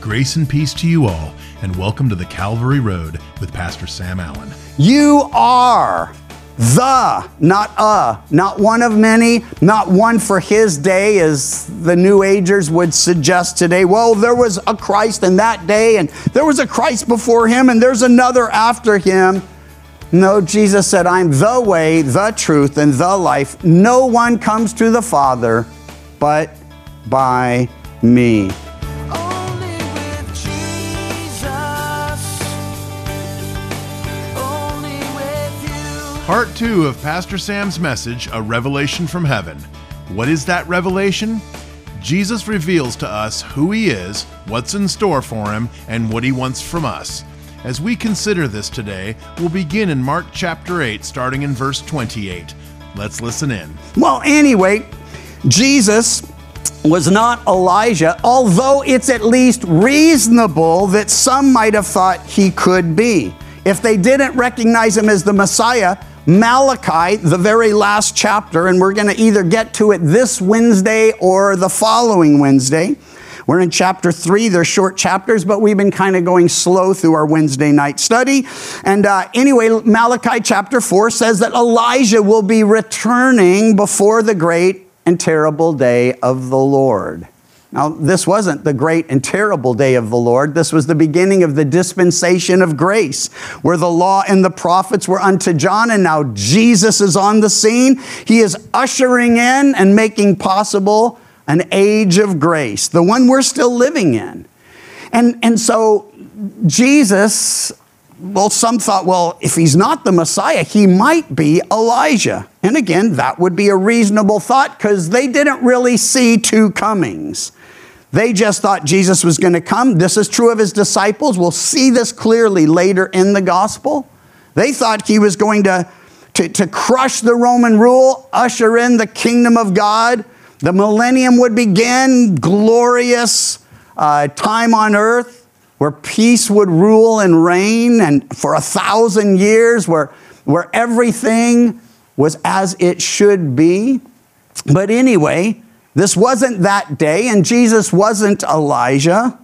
Grace and peace to you all, and welcome to the Calvary Road with Pastor Sam Allen. You are the, not a, not one of many, not one for his day, as the New Agers would suggest today. Well, there was a Christ in that day, and there was a Christ before him, and there's another after him. No, Jesus said, I'm the way, the truth, and the life. No one comes to the Father but by me. Part two of Pastor Sam's message, A Revelation from Heaven. What is that revelation? Jesus reveals to us who he is, what's in store for him, and what he wants from us. As we consider this today, we'll begin in Mark chapter 8, starting in verse 28. Let's listen in. Well, anyway, Jesus was not Elijah, although it's at least reasonable that some might have thought he could be. If they didn't recognize him as the Messiah, Malachi, the very last chapter, and we're going to either get to it this Wednesday or the following Wednesday. We're in chapter three. They're short chapters, but we've been kind of going slow through our Wednesday night study. And uh, anyway, Malachi chapter four says that Elijah will be returning before the great and terrible day of the Lord. Now, this wasn't the great and terrible day of the Lord. This was the beginning of the dispensation of grace, where the law and the prophets were unto John, and now Jesus is on the scene. He is ushering in and making possible an age of grace, the one we're still living in. And, and so, Jesus, well, some thought, well, if he's not the Messiah, he might be Elijah. And again, that would be a reasonable thought because they didn't really see two comings. They just thought Jesus was going to come. This is true of his disciples. We'll see this clearly later in the gospel. They thought he was going to, to, to crush the Roman rule, usher in the kingdom of God. The millennium would begin, glorious uh, time on earth where peace would rule and reign, and for a thousand years, where, where everything was as it should be. But anyway, this wasn't that day, and Jesus wasn't Elijah.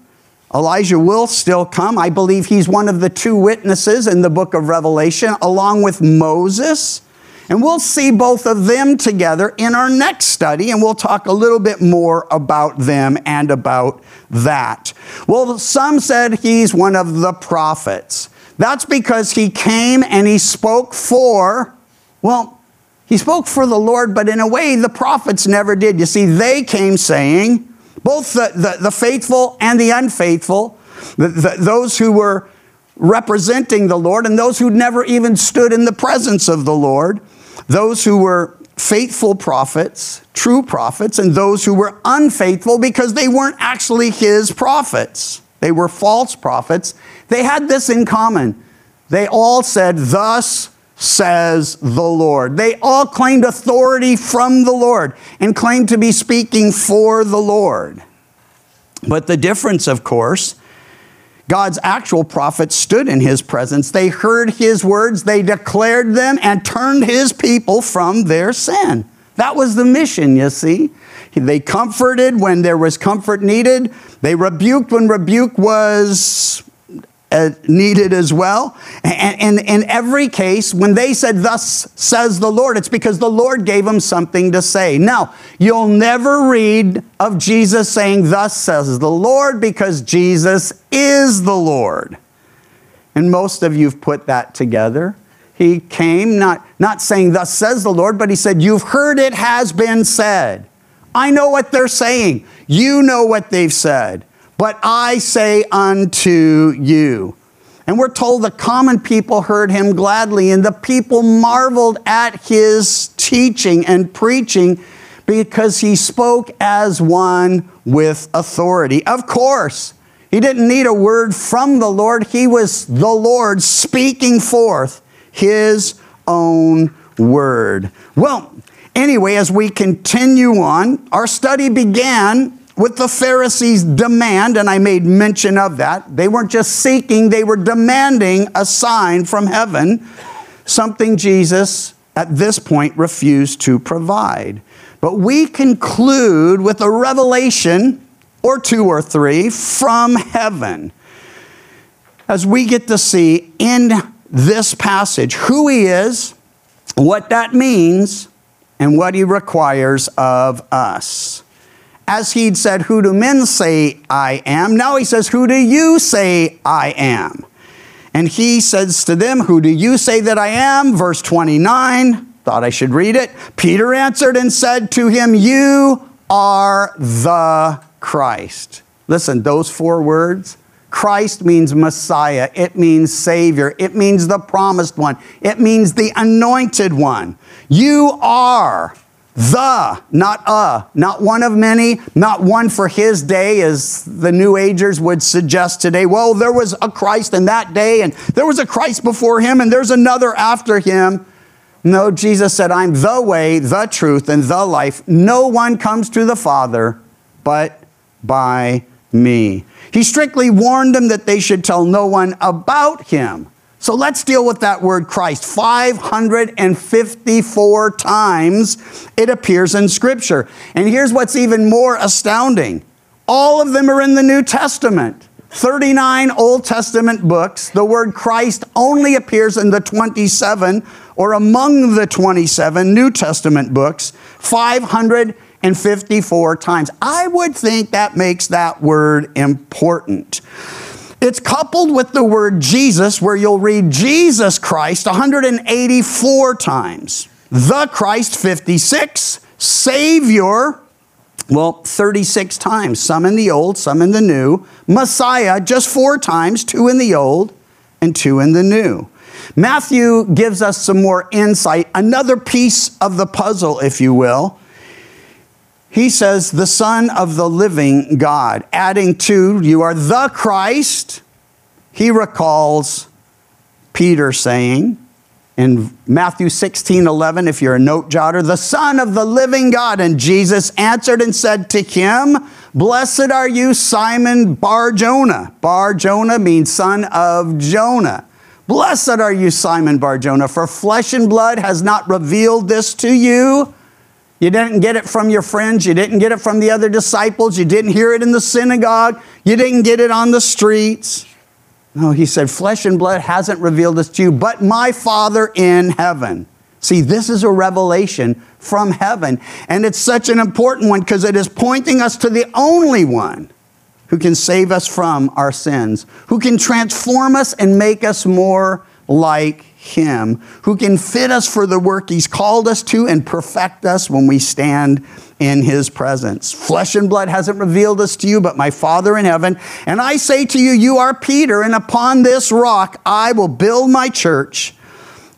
Elijah will still come. I believe he's one of the two witnesses in the book of Revelation, along with Moses. And we'll see both of them together in our next study, and we'll talk a little bit more about them and about that. Well, some said he's one of the prophets. That's because he came and he spoke for, well, he spoke for the Lord, but in a way the prophets never did. You see, they came saying, both the, the, the faithful and the unfaithful, the, the, those who were representing the Lord and those who never even stood in the presence of the Lord, those who were faithful prophets, true prophets, and those who were unfaithful because they weren't actually his prophets. They were false prophets. They had this in common. They all said, Thus says the Lord. They all claimed authority from the Lord and claimed to be speaking for the Lord. But the difference, of course, God's actual prophets stood in his presence. They heard his words, they declared them, and turned his people from their sin. That was the mission, you see. They comforted when there was comfort needed, they rebuked when rebuke was uh, needed as well. And, in every case, when they said, Thus says the Lord, it's because the Lord gave them something to say. Now, you'll never read of Jesus saying, Thus says the Lord, because Jesus is the Lord. And most of you've put that together. He came not, not saying, Thus says the Lord, but he said, You've heard it has been said. I know what they're saying. You know what they've said. But I say unto you. And we're told the common people heard him gladly, and the people marveled at his teaching and preaching because he spoke as one with authority. Of course, he didn't need a word from the Lord, he was the Lord speaking forth his own word. Well, anyway, as we continue on, our study began with the Pharisees' demand, and I made mention of that. They weren't just seeking, they were demanding a sign from heaven, something Jesus at this point refused to provide. But we conclude with a revelation or two or three from heaven. As we get to see in this passage who he is, what that means, and what he requires of us. As he'd said, Who do men say I am? Now he says, Who do you say I am? And he says to them, Who do you say that I am? Verse 29. Thought I should read it. Peter answered and said to him, You are the Christ. Listen, those four words Christ means Messiah, it means Savior, it means the promised one, it means the anointed one. You are the, not a, not one of many, not one for his day, as the New Agers would suggest today. Well, there was a Christ in that day, and there was a Christ before him, and there's another after him. No, Jesus said, I'm the way, the truth, and the life. No one comes to the Father but by me. He strictly warned them that they should tell no one about him. So let's deal with that word Christ. 554 times it appears in Scripture. And here's what's even more astounding all of them are in the New Testament. 39 Old Testament books. The word Christ only appears in the 27 or among the 27 New Testament books 554 times. I would think that makes that word important. It's coupled with the word Jesus, where you'll read Jesus Christ 184 times, the Christ 56, Savior, well, 36 times, some in the Old, some in the New, Messiah just four times, two in the Old and two in the New. Matthew gives us some more insight, another piece of the puzzle, if you will. He says, the Son of the living God, adding to, you are the Christ. He recalls Peter saying in Matthew 16 11, if you're a note jotter, the Son of the living God. And Jesus answered and said to him, Blessed are you, Simon Bar Jonah. Bar Jonah means son of Jonah. Blessed are you, Simon Bar Jonah, for flesh and blood has not revealed this to you. You didn't get it from your friends. You didn't get it from the other disciples. You didn't hear it in the synagogue. You didn't get it on the streets. No, he said, Flesh and blood hasn't revealed this to you, but my Father in heaven. See, this is a revelation from heaven. And it's such an important one because it is pointing us to the only one who can save us from our sins, who can transform us and make us more like him, who can fit us for the work He's called us to and perfect us when we stand in His presence. Flesh and blood hasn't revealed this to you, but my Father in heaven. And I say to you, you are Peter, and upon this rock I will build my church,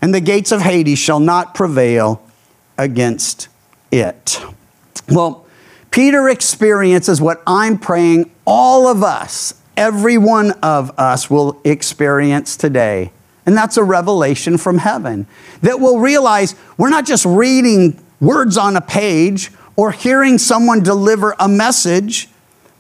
and the gates of Hades shall not prevail against it. Well, Peter experiences what I'm praying all of us, every one of us, will experience today. And that's a revelation from heaven that we'll realize we're not just reading words on a page or hearing someone deliver a message,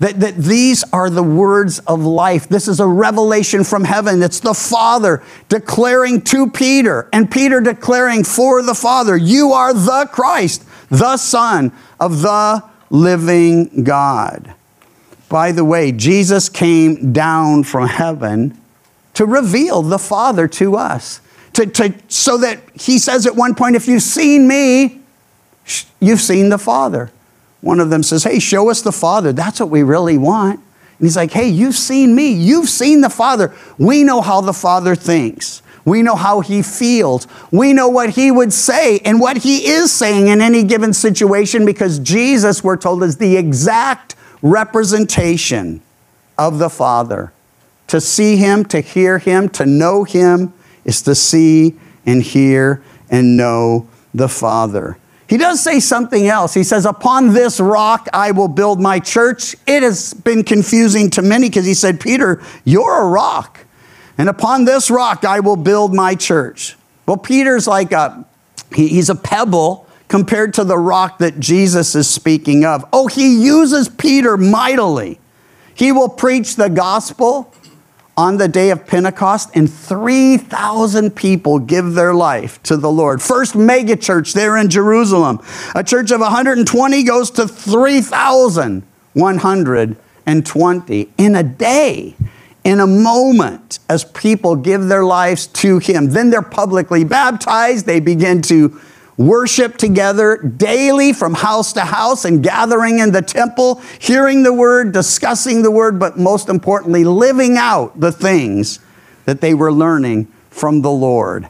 that, that these are the words of life. This is a revelation from heaven. It's the Father declaring to Peter, and Peter declaring for the Father, You are the Christ, the Son of the living God. By the way, Jesus came down from heaven to reveal the Father to us. To, to, so that he says at one point, if you've seen me, you've seen the Father. One of them says, Hey, show us the Father. That's what we really want. And he's like, Hey, you've seen me. You've seen the Father. We know how the Father thinks. We know how he feels. We know what he would say and what he is saying in any given situation because Jesus, we're told, is the exact representation of the Father. To see him, to hear him, to know him is to see and hear and know the Father. He does say something else. He says, Upon this rock I will build my church. It has been confusing to many because he said, Peter, you're a rock. And upon this rock I will build my church. Well, Peter's like a, he- he's a pebble compared to the rock that Jesus is speaking of. Oh, he uses Peter mightily. He will preach the gospel on the day of Pentecost, and 3,000 people give their life to the Lord. First mega church there in Jerusalem. A church of 120 goes to 3,120. 120 in a day, in a moment, as people give their lives to Him. Then they're publicly baptized. They begin to worship together daily from house to house and gathering in the temple, hearing the word, discussing the word, but most importantly, living out the things that they were learning from the Lord.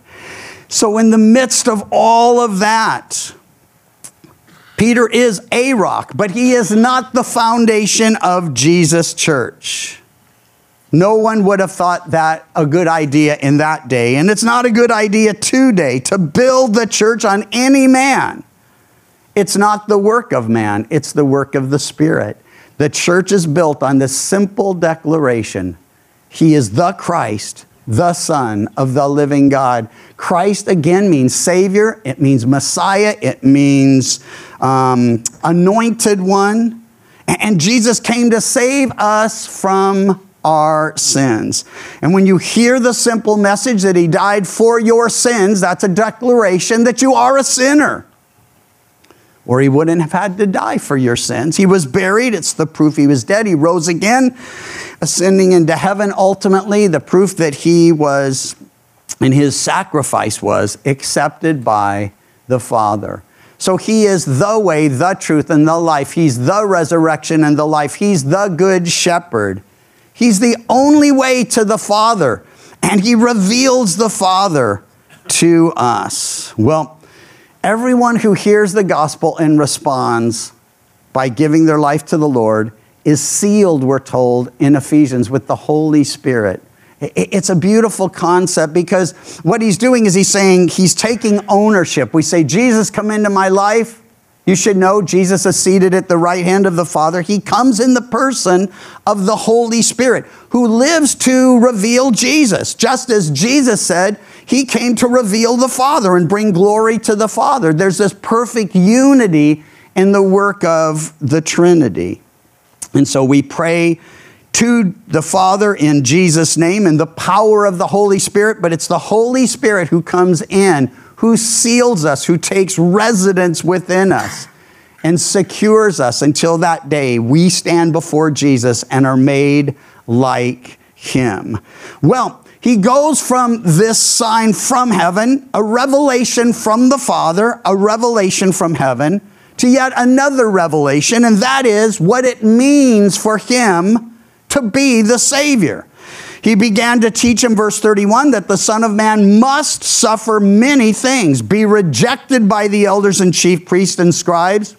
So, in the midst of all of that, Peter is a rock, but he is not the foundation of Jesus' church. No one would have thought that a good idea in that day, and it's not a good idea today to build the church on any man. It's not the work of man, it's the work of the Spirit. The church is built on this simple declaration He is the Christ, the Son of the living God. Christ again means Savior, it means Messiah, it means um, anointed one. And Jesus came to save us from our sins. And when you hear the simple message that He died for your sins, that's a declaration that you are a sinner or he wouldn't have had to die for your sins. He was buried. It's the proof he was dead. He rose again, ascending into heaven ultimately, the proof that he was, and his sacrifice was accepted by the Father. So he is the way, the truth, and the life. He's the resurrection and the life. He's the good shepherd. He's the only way to the Father, and he reveals the Father to us. Well, Everyone who hears the gospel and responds by giving their life to the Lord is sealed, we're told in Ephesians, with the Holy Spirit. It's a beautiful concept because what he's doing is he's saying he's taking ownership. We say, Jesus, come into my life. You should know Jesus is seated at the right hand of the Father. He comes in the person of the Holy Spirit who lives to reveal Jesus. Just as Jesus said, he came to reveal the Father and bring glory to the Father. There's this perfect unity in the work of the Trinity. And so we pray to the Father in Jesus' name and the power of the Holy Spirit, but it's the Holy Spirit who comes in, who seals us, who takes residence within us and secures us until that day we stand before Jesus and are made like him. Well, he goes from this sign from heaven, a revelation from the Father, a revelation from heaven, to yet another revelation, and that is what it means for him to be the Savior. He began to teach in verse 31 that the Son of Man must suffer many things, be rejected by the elders and chief priests and scribes,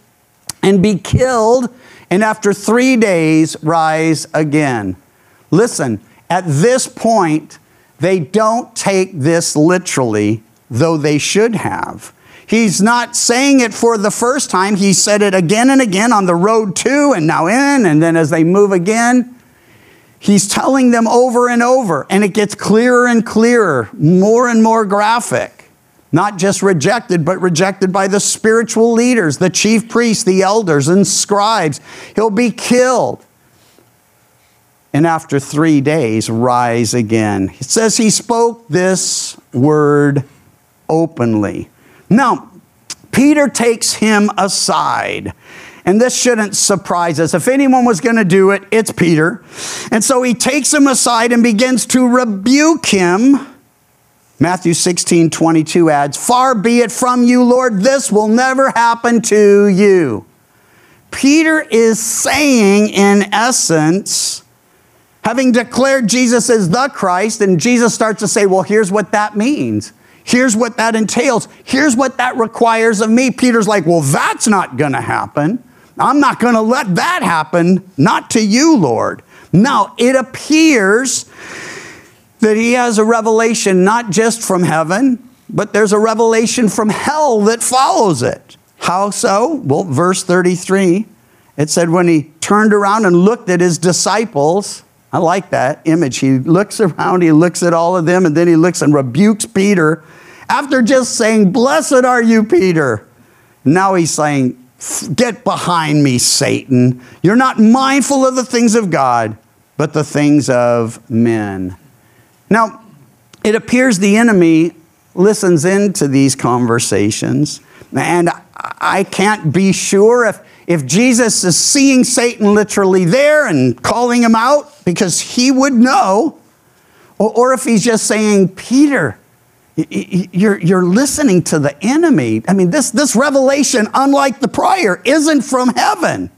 and be killed, and after three days rise again. Listen, at this point, they don't take this literally, though they should have. He's not saying it for the first time. He said it again and again on the road to and now in, and then as they move again. He's telling them over and over, and it gets clearer and clearer, more and more graphic. Not just rejected, but rejected by the spiritual leaders, the chief priests, the elders, and scribes. He'll be killed and after three days rise again. It says he spoke this word openly. Now, Peter takes him aside. And this shouldn't surprise us. If anyone was going to do it, it's Peter. And so he takes him aside and begins to rebuke him. Matthew 16, 22 adds, Far be it from you, Lord, this will never happen to you. Peter is saying, in essence, having declared Jesus is the Christ, and Jesus starts to say, Well, here's what that means. Here's what that entails. Here's what that requires of me. Peter's like, Well, that's not going to happen. I'm not going to let that happen. Not to you, Lord. Now, it appears that he has a revelation not just from heaven, but there's a revelation from hell that follows it. How so? Well, verse 33, it said, When he turned around and looked at his disciples, I like that image. He looks around, he looks at all of them, and then he looks and rebukes Peter after just saying, Blessed are you, Peter. Now he's saying, Get behind me, Satan. You're not mindful of the things of God, but the things of men. Now, it appears the enemy listens into these conversations And I can't be sure if, if Jesus is seeing Satan literally there and calling him out because he would know, or, or if he's just saying, Peter, you're, you're listening to the enemy. I mean, this, this revelation, unlike the prior, isn't from heaven.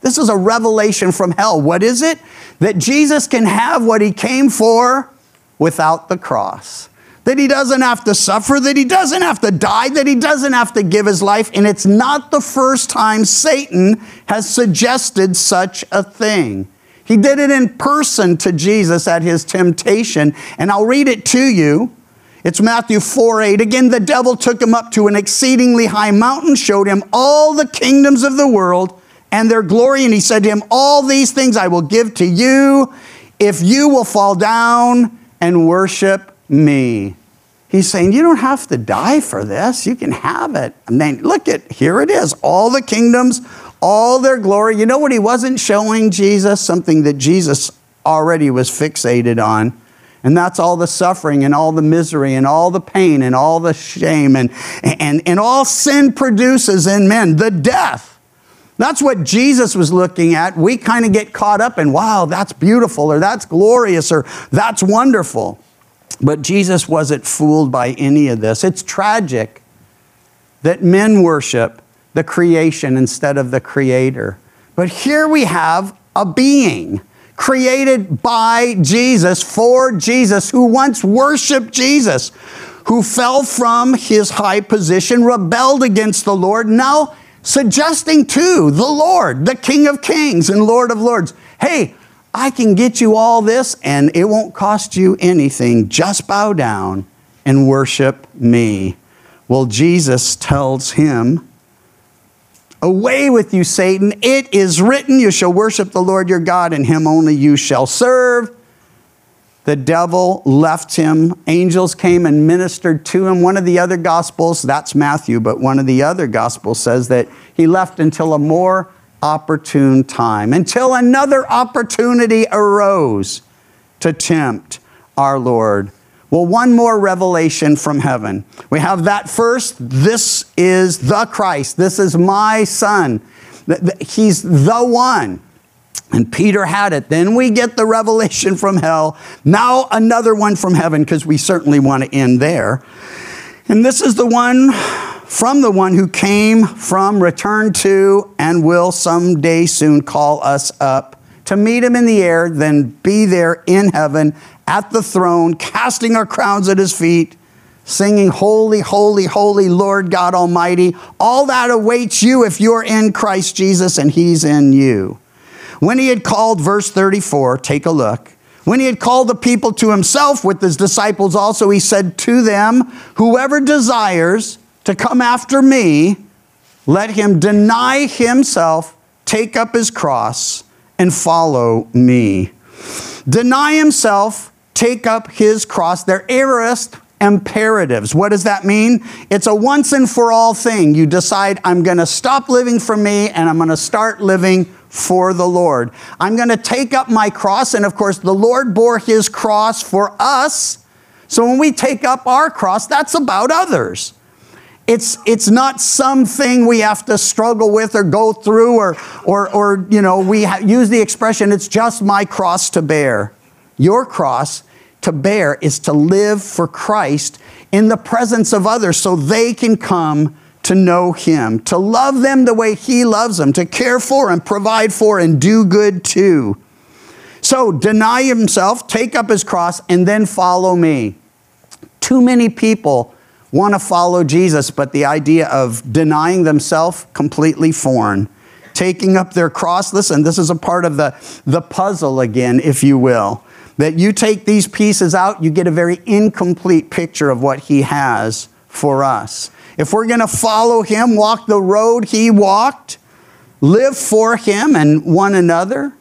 This is a revelation from hell. What is it? That Jesus can have what he came for without the cross. That he doesn't have to suffer, that he doesn't have to die, that he doesn't have to give his life. And it's not the first time Satan has suggested such a thing. He did it in person to Jesus at his temptation. And I'll read it to you. It's Matthew 4 8. Again, the devil took him up to an exceedingly high mountain, showed him all the kingdoms of the world and their glory. And he said to him, All these things I will give to you if you will fall down and worship me. He's saying, You don't have to die for this. You can have it. And then look at here it is all the kingdoms, all their glory. You know what he wasn't showing Jesus? Something that Jesus already was fixated on. And that's all the suffering and all the misery and all the pain and all the shame and, and, and all sin produces in men, the death. That's what Jesus was looking at. We kind of get caught up in, wow, that's beautiful, or that's glorious, or that's wonderful. But Jesus wasn't fooled by any of this. It's tragic that men worship the creation instead of the creator. But here we have a being created by Jesus for Jesus who once worshiped Jesus, who fell from his high position, rebelled against the Lord, now suggesting to the Lord, the King of Kings and Lord of Lords, hey, I can get you all this and it won't cost you anything. Just bow down and worship me. Well, Jesus tells him, Away with you, Satan. It is written, You shall worship the Lord your God, and him only you shall serve. The devil left him. Angels came and ministered to him. One of the other gospels, that's Matthew, but one of the other gospels says that he left until a more opportune time, until another opportunity arose to tempt our Lord. Well, one more revelation from heaven. We have that first. This is the Christ. This is my son. He's the one. And Peter had it. Then we get the revelation from hell. Now another one from heaven, because we certainly want to end there. And this is the one from the one who came from, returned to, and will someday soon call us up to meet him in the air, then be there in heaven at the throne, casting our crowns at his feet, singing, Holy, holy, holy Lord God Almighty. All that awaits you if you're in Christ Jesus and he's in you. When he had called, verse 34, take a look. When he had called the people to himself with his disciples also, he said to them, Whoever desires to come after me, let him deny himself, take up his cross, and follow me. Deny himself, take up his cross. They're aorist imperatives. What does that mean? It's a once and for all thing. You decide, I'm going to stop living for me and I'm going to start living for the Lord. I'm going to take up my cross. And of course, the Lord bore his cross for us. So when we take up our cross, that's about others. It's, it's not something we have to struggle with or go through or, or, or you know, we ha- use the expression, it's just my cross to bear. Your cross to bear is to live for Christ in the presence of others so they can come to know Him, to love them the way He loves them, to care for and provide for and do good too. So deny himself, take up his cross, and then follow me. Too many people want to follow Jesus, but the idea of denying themselves completely foreign. Taking up their cross, listen, this is a part of the, the puzzle again, if you will. That you take these pieces out, you get a very incomplete picture of what he has for us. If we're going to follow him, walk the road he walked, live for him and one another,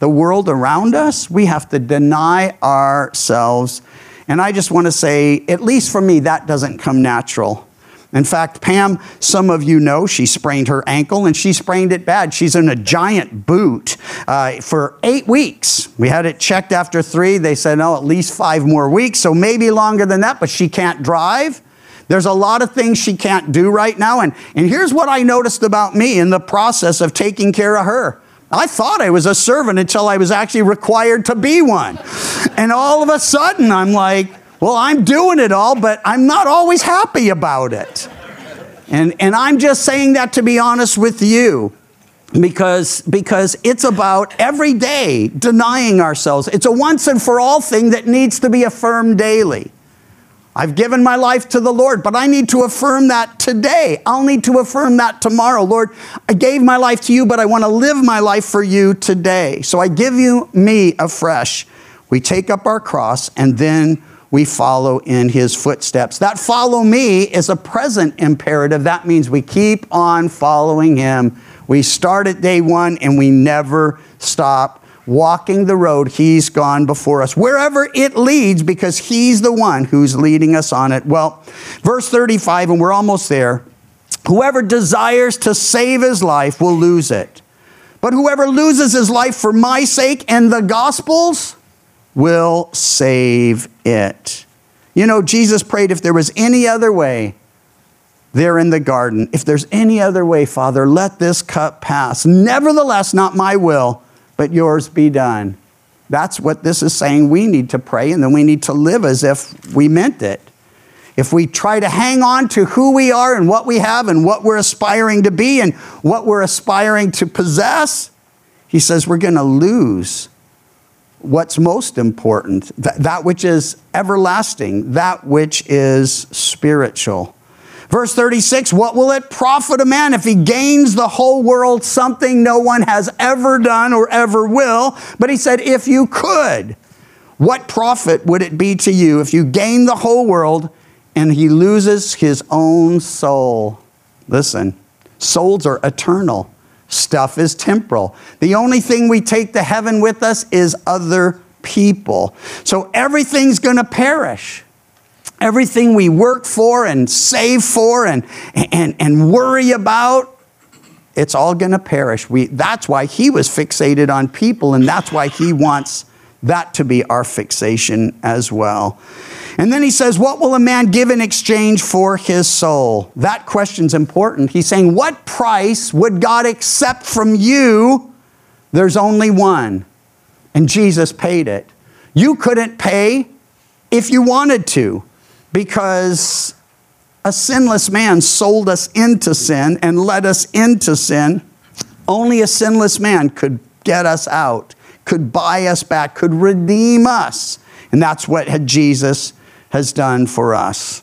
the world around us, we have to deny ourselves. And I just want to say, at least for me, that doesn't come natural. In fact, Pam, some of you know, she sprained her ankle and she sprained it bad. She's in a giant boot uh, for eight weeks. We had it checked after three. They said, no, at least five more weeks, so maybe longer than that, but she can't drive. There's a lot of things she can't do right now. And, and here's what I noticed about me in the process of taking care of her. I thought I was a servant until I was actually required to be one. And all of a sudden, I'm like, well, I'm doing it all, but I'm not always happy about it. And, and I'm just saying that to be honest with you because, because it's about every day denying ourselves. It's a once and for all thing that needs to be affirmed daily. I've given my life to the Lord, but I need to affirm that today. I'll need to affirm that tomorrow. Lord, I gave my life to you, but I want to live my life for you today. So I give you me afresh. We take up our cross and then we follow in his footsteps. That follow me is a present imperative. That means we keep on following him. We start at day one and we never stop walking the road he's gone before us, wherever it leads, because he's the one who's leading us on it. Well, verse 35, and we're almost there. Whoever desires to save his life will lose it. But whoever loses his life for my sake and the gospel's will save it. You know, Jesus prayed if there was any other way, there in the garden, if there's any other way, Father, let this cup pass. Nevertheless, not my will, but yours be done. That's what this is saying. We need to pray and then we need to live as if we meant it. If we try to hang on to who we are and what we have and what we're aspiring to be and what we're aspiring to possess, he says we're going to lose what's most important, that, that which is everlasting, that which is spiritual. Verse 36 What will it profit a man if he gains the whole world, something no one has ever done or ever will? But he said, If you could, what profit would it be to you if you gain the whole world and he loses his own soul? Listen, souls are eternal, stuff is temporal. The only thing we take to heaven with us is other people. So everything's going to perish everything we work for and save for and, and, and worry about, it's all going to perish. We, that's why he was fixated on people, and that's why he wants that to be our fixation as well. And then he says, What will a man give in exchange for his soul? That question's important. He's saying, What price would God accept from you? There's only one. And Jesus paid it. You couldn't pay if you wanted to because a sinless man sold us into sin and led us into sin. Only a sinless man could get us out, could buy us back, could redeem us. And that's what Jesus has done for us.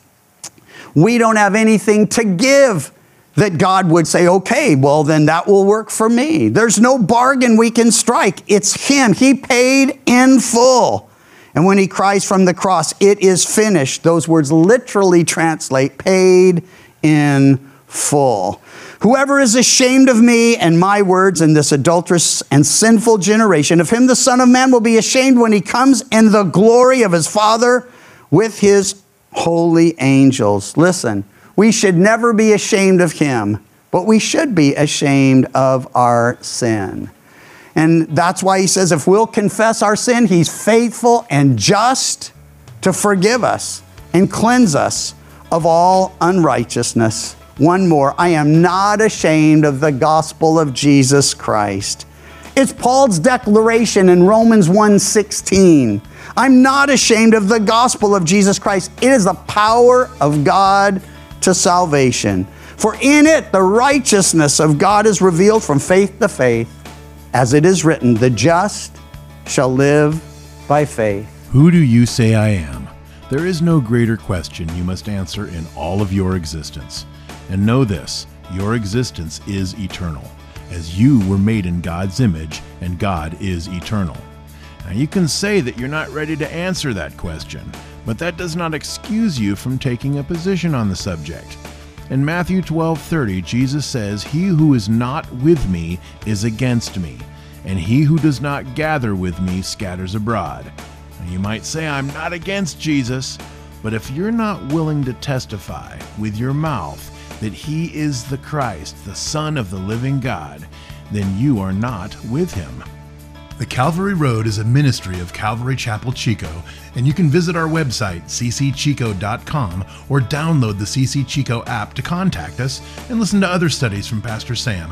We don't have anything to give that God would say, okay, well, then that will work for me. There's no bargain we can strike. It's Him. He paid in full. And when he cries from the cross, it is finished, those words literally translate paid in full. Whoever is ashamed of me and my words in this adulterous and sinful generation, of him the Son of Man will be ashamed when he comes in the glory of his Father with his holy angels. Listen, we should never be ashamed of him, but we should be ashamed of our sin. And that's why he says, if we'll confess our sin, he's faithful and just to forgive us and cleanse us of all unrighteousness. One more I am not ashamed of the gospel of Jesus Christ. It's Paul's declaration in Romans 1:16. I'm not ashamed of the gospel of Jesus Christ. It is the power of God to salvation. For in it the righteousness of God is revealed from faith to faith as it is written, the just shall live by faith. Who do you say I am? There is no greater question you must answer in all of your existence. And know this your existence is eternal, as you were made in God's image, and God is eternal. Now, you can say that you're not ready to answer that question, but that does not excuse you from taking a position on the subject. In Matthew 12:30, Jesus says, "He who is not with me is against me, and he who does not gather with me scatters abroad." Now, you might say, "I'm not against Jesus," but if you're not willing to testify with your mouth that he is the Christ, the Son of the living God, then you are not with him. The Calvary Road is a ministry of Calvary Chapel Chico, and you can visit our website, ccchico.com, or download the CC Chico app to contact us and listen to other studies from Pastor Sam.